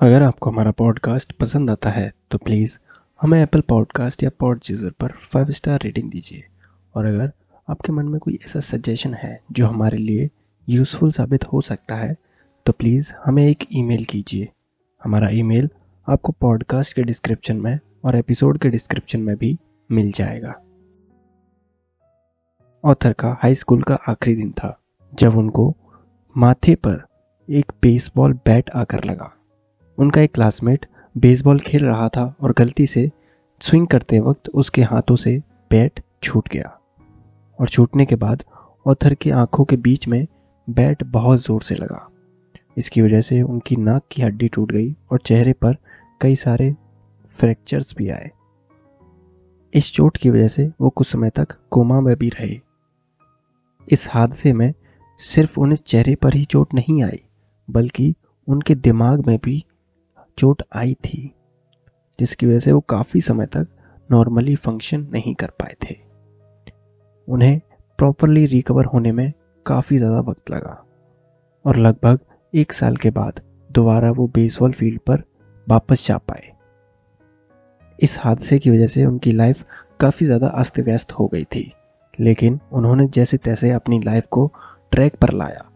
अगर आपको हमारा पॉडकास्ट पसंद आता है तो प्लीज़ हमें एप्पल पॉडकास्ट या पॉड चीज़र पर फाइव स्टार रेटिंग दीजिए। और अगर आपके मन में कोई ऐसा सजेशन है जो हमारे लिए यूज़फुल साबित हो सकता है तो प्लीज़ हमें एक ईमेल कीजिए। हमारा ईमेल आपको पॉडकास्ट के डिस्क्रिप्शन में और एपिसोड के डिस्क्रिप्शन में भी मिल जाएगा। ऑथर का हाई स्कूल का आखिरी दिन था, जब उनको माथे पर एक बेसबॉल बैट आकर लगा। उनका एक क्लासमेट बेसबॉल खेल रहा था और गलती से स्विंग करते वक्त उसके हाथों से बैट छूट गया। और छूटने के बाद ऑथर की आँखों के बीच में बैट बहुत ज़ोर से लगा। इसकी वजह से उनकी नाक की हड्डी टूट गई और चेहरे पर कई सारे फ्रैक्चर्स भी आए। इस चोट की वजह से वो कुछ समय तक कोमा में भी रहे। इस हादसे में सिर्फ़ उन्हें चेहरे पर ही चोट नहीं आई, बल्कि उनके दिमाग में भी चोट आई थी, जिसकी वजह से वो काफ़ी समय तक नॉर्मली फ़ंक्शन नहीं कर पाए थे। उन्हें प्रॉपरली रिकवर होने में काफ़ी ज़्यादा वक्त लगा। और लगभग एक साल के बाद दोबारा वो बेसबॉल फ़ील्ड पर वापस जा पाए। इस हादसे की वजह से उनकी लाइफ काफ़ी ज़्यादा अस्त व्यस्त हो गई थी। लेकिन उन्होंने जैसे तैसे अपनी लाइफ को ट्रैक पर लाया।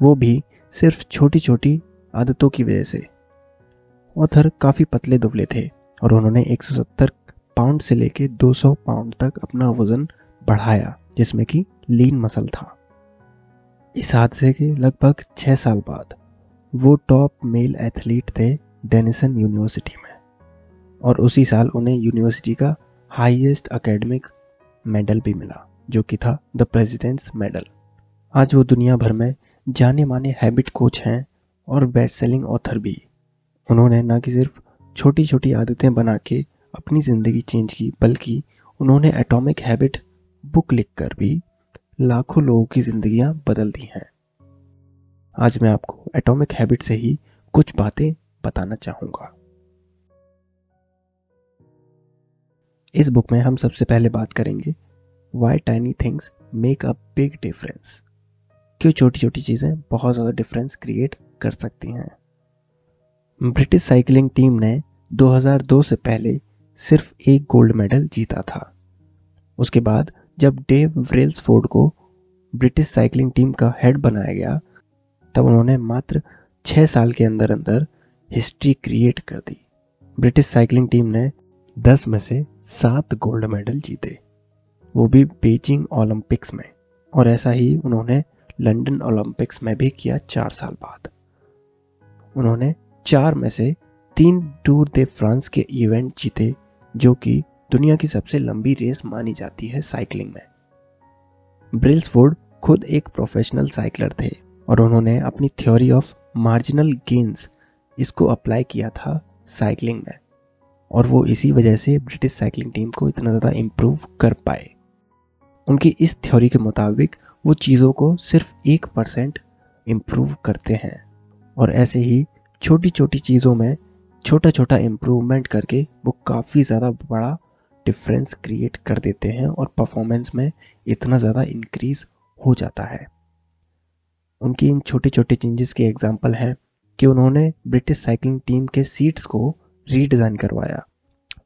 वो भी सिर्फ़ छोटी छोटी आदतों की वजह से। ऑथर काफ़ी पतले दुबले थे और उन्होंने 170 पाउंड से लेके 200 पाउंड तक अपना वज़न बढ़ाया, जिसमें कि लीन मसल था। इस हादसे के लगभग छः साल बाद वो टॉप मेल एथलीट थे डेनिसन यूनिवर्सिटी में और उसी साल उन्हें यूनिवर्सिटी का हाईएस्ट एकेडमिक मेडल भी मिला, जो कि था द प्रेसिडेंट्स मेडल। आज वो दुनिया भर में जाने माने हैबिट कोच हैं और बेस्ट सेलिंग ऑथर भी। उन्होंने ना कि सिर्फ़ छोटी छोटी आदतें बना के अपनी ज़िंदगी चेंज की, बल्कि उन्होंने एटॉमिक हैबिट बुक लिखकर भी लाखों लोगों की ज़िंदगियाँ बदल दी हैं। आज मैं आपको एटॉमिक हैबिट से ही कुछ बातें बताना चाहूँगा। इस बुक में हम सबसे पहले बात करेंगे why tiny things make a big difference क्यों छोटी छोटी चीज़ें बहुत ज़्यादा डिफरेंस क्रिएट कर सकती हैं? ब्रिटिश साइकिलिंग टीम ने 2002 से पहले सिर्फ़ एक गोल्ड मेडल जीता था। उसके बाद जब डेव व्रेल्सफोर्ड को ब्रिटिश साइकिलिंग टीम का हेड बनाया गया, तब उन्होंने मात्र छः साल के अंदर अंदर हिस्ट्री क्रिएट कर दी। ब्रिटिश साइकिलिंग टीम ने दस में से सात गोल्ड मेडल जीते। वो भी बीजिंग ओलंपिक्स में, और ऐसा ही उन्होंने लंदन ओलंपिक्स में भी किया चार साल बाद। उन्होंने चार में से तीन टूर दे फ्रांस के इवेंट जीते, जो कि दुनिया की सबसे लंबी रेस मानी जाती है साइकिलिंग में। ब्रिल्सफोर्ड खुद एक प्रोफेशनल साइकिलर थे और उन्होंने अपनी थ्योरी ऑफ़ मार्जिनल गेंस इसको अप्लाई किया था साइकिलिंग में, और वो इसी वजह से ब्रिटिश साइकिलिंग टीम को इतना ज़्यादा इम्प्रूव कर पाए। उनकी इस थ्योरी के मुताबिक वो चीज़ों को सिर्फ़ एक परसेंट इम्प्रूव करते हैं, और ऐसे ही छोटी छोटी चीज़ों में छोटा छोटा इम्प्रूवमेंट करके वो काफ़ी ज़्यादा बड़ा डिफरेंस क्रिएट कर देते हैं और परफॉर्मेंस में इतना ज़्यादा इंक्रीज हो जाता है। उनकी इन छोटे छोटे चेंजेस के एग्जांपल हैं कि उन्होंने ब्रिटिश साइकिलिंग टीम के सीट्स को रीडिज़ाइन करवाया।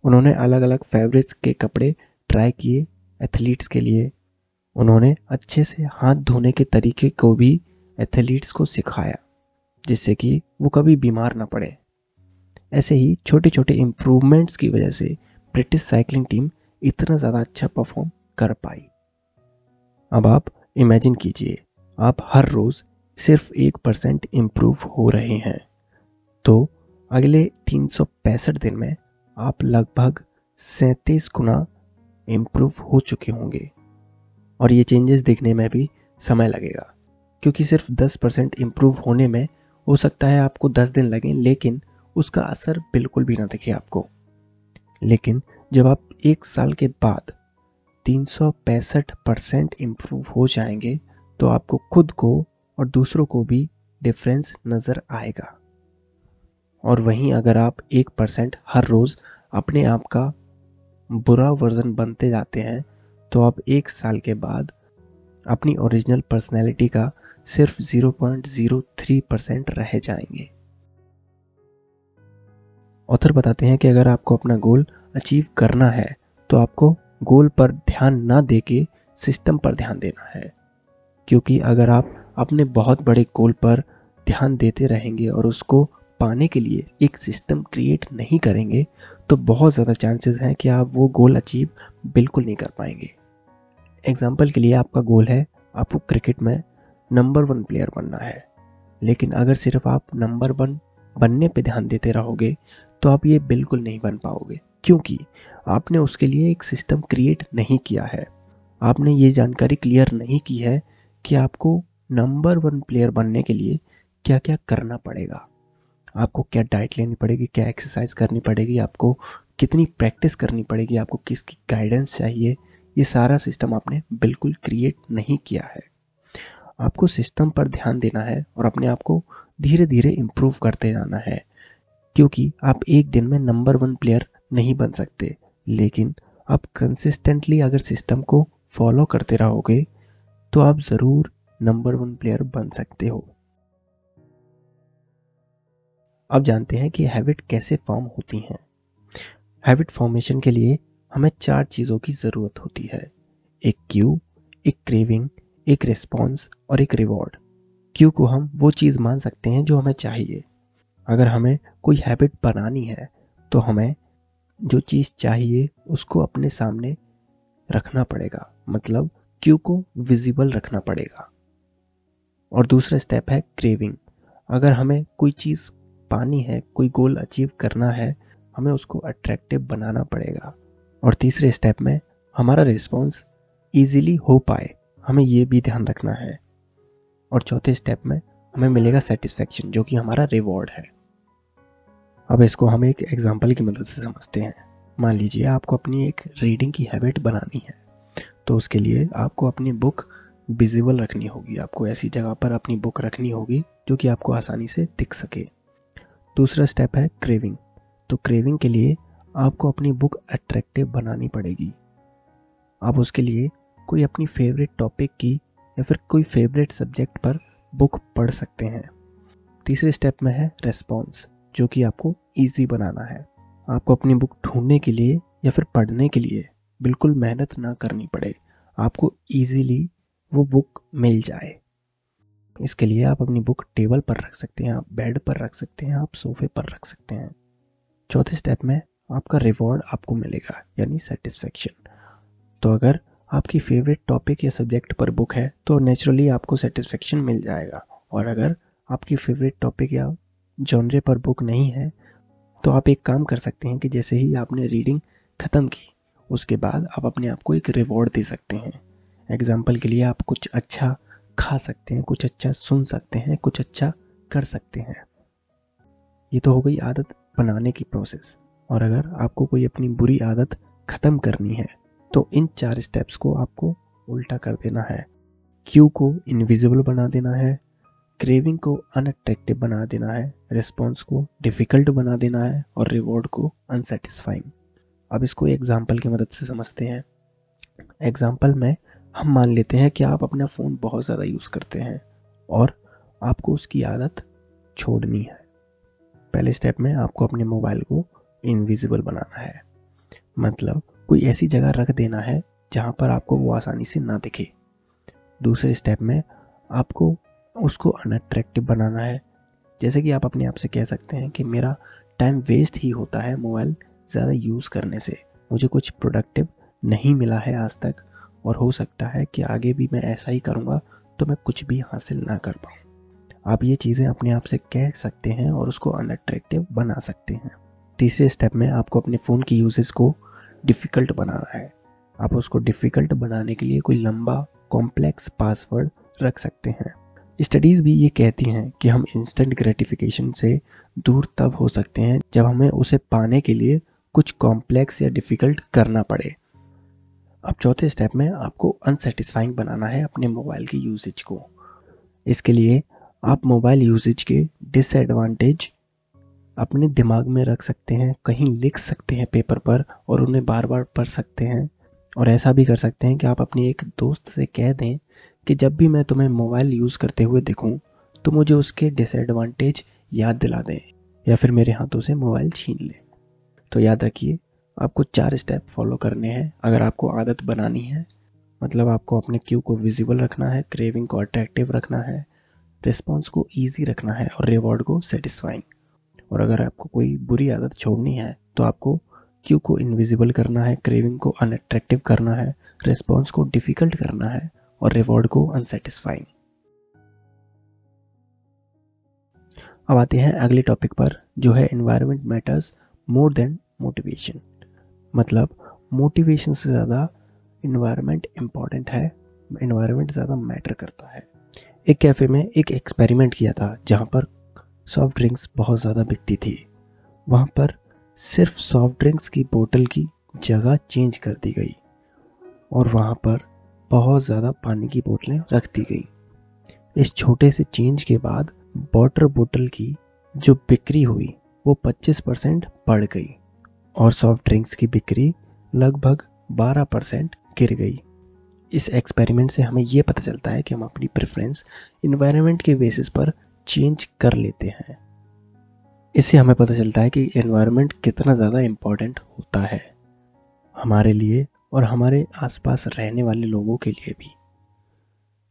उन्होंने अलग अलग फैब्रिक्स के कपड़े ट्राई किए एथलीट्स के लिए। उन्होंने अच्छे से हाथ धोने के तरीके को भी एथलीट्स को सिखाया। जिससे कि वो कभी बीमार ना पड़े। ऐसे ही छोटे छोटे इम्प्रूवमेंट्स की वजह से ब्रिटिश साइकिलिंग टीम इतना ज़्यादा अच्छा परफॉर्म कर पाई। अब आप इमेजिन कीजिए, आप हर रोज़ सिर्फ़ एक परसेंट इम्प्रूव हो रहे हैं। तो अगले तीन सौ पैंसठ दिन में आप लगभग सैंतीस गुना इम्प्रूव हो चुके होंगे। और ये चेंजेस देखने में भी समय लगेगा, क्योंकि सिर्फ़ 10 परसेंट इम्प्रूव होने में हो सकता है आपको दस दिन लगें, लेकिन उसका असर बिल्कुल भी ना दिखे आपको। लेकिन जब आप एक साल के बाद तीन सौ पैंसठ परसेंट इम्प्रूव हो जाएँगे तो आपको खुद को और दूसरों को भी डिफरेंस नज़र आएगा। और वहीं अगर आप एक परसेंट हर रोज़ अपने आप का बुरा वर्जन बनते जाते हैं तो आप एक साल के बाद अपनी ओरिजिनल पर्सनैलिटी का सिर्फ़ 0.03 परसेंट रह जाएँगे। ऑथर बताते हैं कि अगर आपको अपना गोल अचीव करना है तो आपको गोल पर ध्यान ना दे के सिस्टम पर ध्यान देना है। क्योंकि अगर आप अपने बहुत बड़े गोल पर ध्यान देते रहेंगे और उसको पाने के लिए एक सिस्टम क्रिएट नहीं करेंगे तो बहुत ज़्यादा चांसेस हैं कि आप वो गोल अचीव बिल्कुल नहीं कर पाएँगे। एग्ज़ाम्पल के लिए आपका गोल है, आपको क्रिकेट में नंबर वन प्लेयर बनना है। लेकिन अगर सिर्फ़ आप नंबर वन बनने पे ध्यान देते रहोगे तो आप ये बिल्कुल नहीं बन पाओगे। क्योंकि आपने उसके लिए एक सिस्टम क्रिएट नहीं किया है। आपने ये जानकारी क्लियर नहीं की है कि आपको नंबर वन प्लेयर बनने के लिए क्या क्या करना पड़ेगा। आपको क्या डाइट लेनी पड़ेगी, क्या एक्सरसाइज करनी पड़ेगी, आपको कितनी प्रैक्टिस करनी पड़ेगी, आपको किसकी गाइडेंस चाहिए, ये सारा सिस्टम आपने बिल्कुल क्रिएट नहीं किया है। आपको सिस्टम पर ध्यान देना है और अपने आप को धीरे धीरे इम्प्रूव करते जाना है। क्योंकि आप एक दिन में नंबर वन प्लेयर नहीं बन सकते। लेकिन आप कंसिस्टेंटली अगर सिस्टम को फॉलो करते रहोगे तो आप ज़रूर नंबर वन प्लेयर बन सकते हो। अब जानते हैं कि हैबिट कैसे फॉर्म होती हैं। हैबिट फॉर्मेशन के लिए हमें चार चीज़ों की ज़रूरत होती है। एक क्यू एक क्रेविंग एक रिस्पॉन्स और एक रिवॉर्ड क्यू को हम वो चीज़ मान सकते हैं जो हमें चाहिए? अगर हमें कोई हैबिट बनानी है तो हमें जो चीज़ चाहिए उसको अपने सामने रखना पड़ेगा. मतलब क्यू को विजिबल रखना पड़ेगा. और दूसरा स्टेप है क्रेविंग अगर हमें कोई चीज़ पानी है, कोई गोल अचीव करना है, हमें उसको अट्रैक्टिव बनाना पड़ेगा. और तीसरे स्टेप में हमारा रिस्पॉन्स ईजिली हो पाए. हमें ये भी ध्यान रखना है। और चौथे स्टेप में हमें मिलेगा सेटिस्फेक्शन जो कि हमारा रिवॉर्ड है। अब इसको हम एक एग्ज़ाम्पल की मदद से समझते हैं। मान लीजिए आपको अपनी एक रीडिंग की हैबिट बनानी है तो उसके लिए आपको अपनी बुक विजिबल रखनी होगी। आपको ऐसी जगह पर अपनी बुक रखनी होगी, जो कि आपको आसानी से दिख सके। दूसरा स्टेप है क्रेविंग तो क्रेविंग के लिए आपको अपनी बुक अट्रैक्टिव बनानी पड़ेगी। आप उसके लिए कोई अपनी फेवरेट टॉपिक की या फिर कोई फेवरेट सब्जेक्ट पर बुक पढ़ सकते हैं। तीसरे स्टेप में है रेस्पॉन्स जो कि आपको ईजी बनाना है। आपको अपनी बुक ढूँढने के लिए या फिर पढ़ने के लिए बिल्कुल मेहनत ना करनी पड़े। आपको ईजीली वो बुक मिल जाए। इसके लिए आप अपनी बुक टेबल पर रख सकते हैं, आप बेड पर रख सकते हैं, आप सोफे पर रख सकते हैं। चौथे स्टेप में आपका रिवॉर्ड आपको मिलेगा, यानी सेटिस्फेक्शन तो अगर आपकी फेवरेट टॉपिक या सब्जेक्ट पर बुक है तो नेचुरली आपको सेटिस्फेक्शन मिल जाएगा। और अगर आपकी फेवरेट टॉपिक या जॉनरे पर बुक नहीं है तो आप एक काम कर सकते हैं कि जैसे ही आपने रीडिंग ख़त्म की, उसके बाद आप अपने आप को एक रिवॉर्ड दे सकते हैं। एग्ज़ाम्पल के लिए आप कुछ अच्छा खा सकते हैं, कुछ अच्छा सुन सकते हैं, कुछ अच्छा कर सकते हैं। ये तो हो गई आदत बनाने की प्रोसेस और अगर आपको कोई अपनी बुरी आदत ख़त्म करनी है तो इन चार स्टेप्स को आपको उल्टा कर देना है। क्यू को इनविजिबल बना देना है। क्रेविंग को अनअट्रैक्टिव बना देना है। रिस्पॉन्स को डिफ़िकल्ट बना देना है और रिवॉर्ड को अनसेटिस्फाइंग अब इसको एग्ज़ाम्पल की मदद से समझते हैं। एग्ज़ाम्पल में हम मान लेते हैं कि आप अपना फ़ोन बहुत ज़्यादा यूज़ करते हैं और आपको उसकी आदत छोड़नी है। पहले स्टेप में आपको अपने मोबाइल को इनविजिबल बनाना है। मतलब कोई ऐसी जगह रख देना है जहाँ पर आपको वो आसानी से ना दिखे। दूसरे स्टेप में आपको उसको अनअट्रैक्टिव बनाना है। जैसे कि आप अपने आप से कह सकते हैं कि मेरा टाइम वेस्ट ही होता है मोबाइल ज़्यादा यूज़ करने से। मुझे कुछ प्रोडक्टिव नहीं मिला है आज तक और हो सकता है कि आगे भी मैं ऐसा ही करूँगा तो मैं कुछ भी हासिल ना कर पाऊँ। आप ये चीज़ें अपने आप से कह सकते हैं और उसको अनअट्रैक्टिव बना सकते हैं। तीसरे स्टेप में आपको अपने फ़ोन की यूजेस को डिफ़िकल्ट बनाना है। आप उसको डिफ़िकल्ट बनाने के लिए कोई लंबा कॉम्प्लेक्स पासवर्ड रख सकते हैं। स्टडीज़ भी ये कहती हैं कि हम इंस्टेंट ग्रेटिफिकेशन से दूर तब हो सकते हैं जब हमें उसे पाने के लिए कुछ कॉम्प्लेक्स या डिफ़िकल्ट करना पड़े। अब चौथे स्टेप में आपको अनसेटिस्फाइंग बनाना है अपने मोबाइल के यूजेज को। इसके लिए आप मोबाइल यूजेज के डिसएडवांटेज अपने दिमाग में रख सकते हैं, कहीं लिख सकते हैं पेपर पर और उन्हें बार बार पढ़ सकते हैं। और ऐसा भी कर सकते हैं कि आप अपने एक दोस्त से कह दें कि जब भी मैं तुम्हें मोबाइल यूज़ करते हुए देखूँ तो मुझे उसके डिसएडवांटेज याद दिला दें या फिर मेरे हाथों से मोबाइल छीन लें। तो याद रखिए, आपको चार स्टेप फॉलो करने हैं, अगर आपको आदत बनानी है। मतलब आपको अपने क्यू को विजिबल रखना है क्रेविंग को अट्रैक्टिव रखना है रिस्पॉन्स को ईजी रखना है और रिवॉर्ड को सेटिस्फाइंग और अगर आपको कोई बुरी आदत छोड़नी है तो आपको क्यू को इनविजिबल करना है क्रेविंग को अनअट्रैक्टिव करना है रिस्पॉन्स को डिफ़िकल्ट करना है और रिवॉर्ड को अनसेटिस्फाइंग अब आते हैं अगले टॉपिक पर, जो है environment matters more than motivation मतलब मोटिवेशन से ज़्यादा इन्वायरमेंट इंपॉर्टेंट है इन्वायरमेंट ज़्यादा मैटर करता है. एक कैफ़े में एक एक्सपेरिमेंट किया था, जहाँ पर सॉफ्ट ड्रिंक्स बहुत ज़्यादा बिकती थी। वहाँ पर सिर्फ़ सॉफ्ट ड्रिंक्स की बोतल की जगह चेंज कर दी गई और वहाँ पर बहुत ज़्यादा पानी की बोतलें रख दी गई। इस छोटे से चेंज के बाद वाटर बोतल की जो बिक्री हुई, वो 25 परसेंट बढ़ गई और सॉफ्ट ड्रिंक्स की बिक्री लगभग 12 परसेंट गिर गई। इस एक्सपेरिमेंट से हमें ये पता चलता है कि हम अपनी प्रेफरेंस इन्वायरमेंट के बेसिस पर चेंज कर लेते हैं। इससे हमें पता चलता है कि एनवायरनमेंट कितना ज़्यादा इंपॉर्टेंट होता है, हमारे लिए और हमारे आसपास रहने वाले लोगों के लिए भी।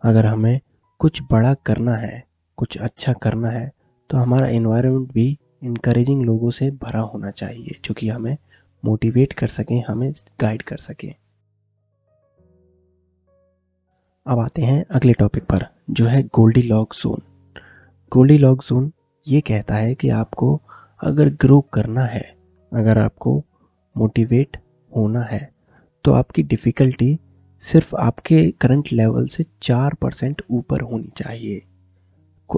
अगर हमें कुछ बड़ा करना है, कुछ अच्छा करना है तो हमारा इन्वायरमेंट भी इनक्रेजिंग लोगों से भरा होना चाहिए, जो कि हमें मोटिवेट कर सकें, हमें गाइड कर सकें। अब आते हैं अगले टॉपिक पर, जो है Goldilocks zone Goldilocks zone ये कहता है कि आपको अगर ग्रो करना है, अगर आपको मोटिवेट होना है तो आपकी डिफ़िकल्टी सिर्फ़ आपके करंट लेवल से चार परसेंट ऊपर होनी चाहिए।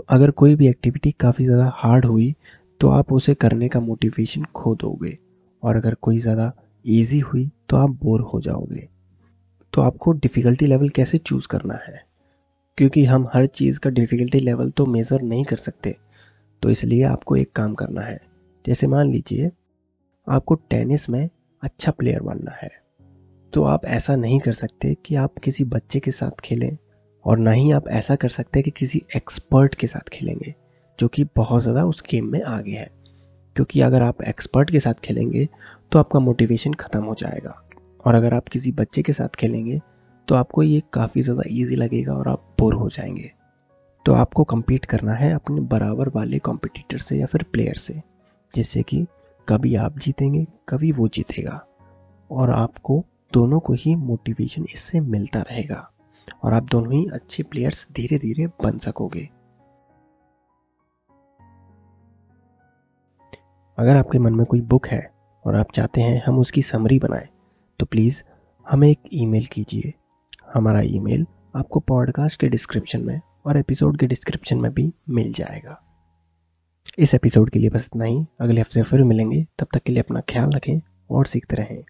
अगर कोई भी एक्टिविटी काफ़ी ज़्यादा हार्ड हुई तो आप उसे करने का मोटिवेशन खो दोगे और अगर कोई ज़्यादा ईजी हुई तो आप बोर हो जाओगे। तो आपको डिफ़िकल्टी लेवल कैसे चूज़ करना है? क्योंकि हम हर चीज़ का डिफ़िकल्टी लेवल तो मेज़र नहीं कर सकते। तो इसलिए आपको एक काम करना है। जैसे मान लीजिए, आपको टेनिस में अच्छा प्लेयर बनना है। तो आप ऐसा नहीं कर सकते कि आप किसी बच्चे के साथ खेलें और ना ही आप ऐसा कर सकते कि किसी एक्सपर्ट के साथ खेलेंगे, जो कि बहुत ज़्यादा उस गेम में आगे है। क्योंकि अगर आप एक्सपर्ट के साथ खेलेंगे तो आपका मोटिवेशन ख़त्म हो जाएगा। और अगर आप किसी बच्चे के साथ खेलेंगे तो आपको ये काफ़ी ज़्यादा ईजी लगेगा और आप बोर हो जाएँगे। तो आपको compete करना है अपने बराबर वाले कॉम्पिटिटर से या फिर प्लेयर से, जिससे कि कभी आप जीतेंगे, कभी वो जीतेगा। और आपको दोनों को ही मोटिवेशन इससे मिलता रहेगा और आप दोनों ही अच्छे प्लेयर्स धीरे धीरे बन सकोगे। अगर आपके मन में कोई बुक है और आप चाहते हैं हम उसकी समरी बनाएँ तो प्लीज़ हमें एक ईमेल कीजिए। हमारा ईमेल आपको पॉडकास्ट के डिस्क्रिप्शन में और एपिसोड के डिस्क्रिप्शन में भी मिल जाएगा। इस एपिसोड के लिए बस इतना ही। अगले हफ़्ते फिर मिलेंगे। तब तक के लिए अपना ख्याल रखें और सीखते रहें।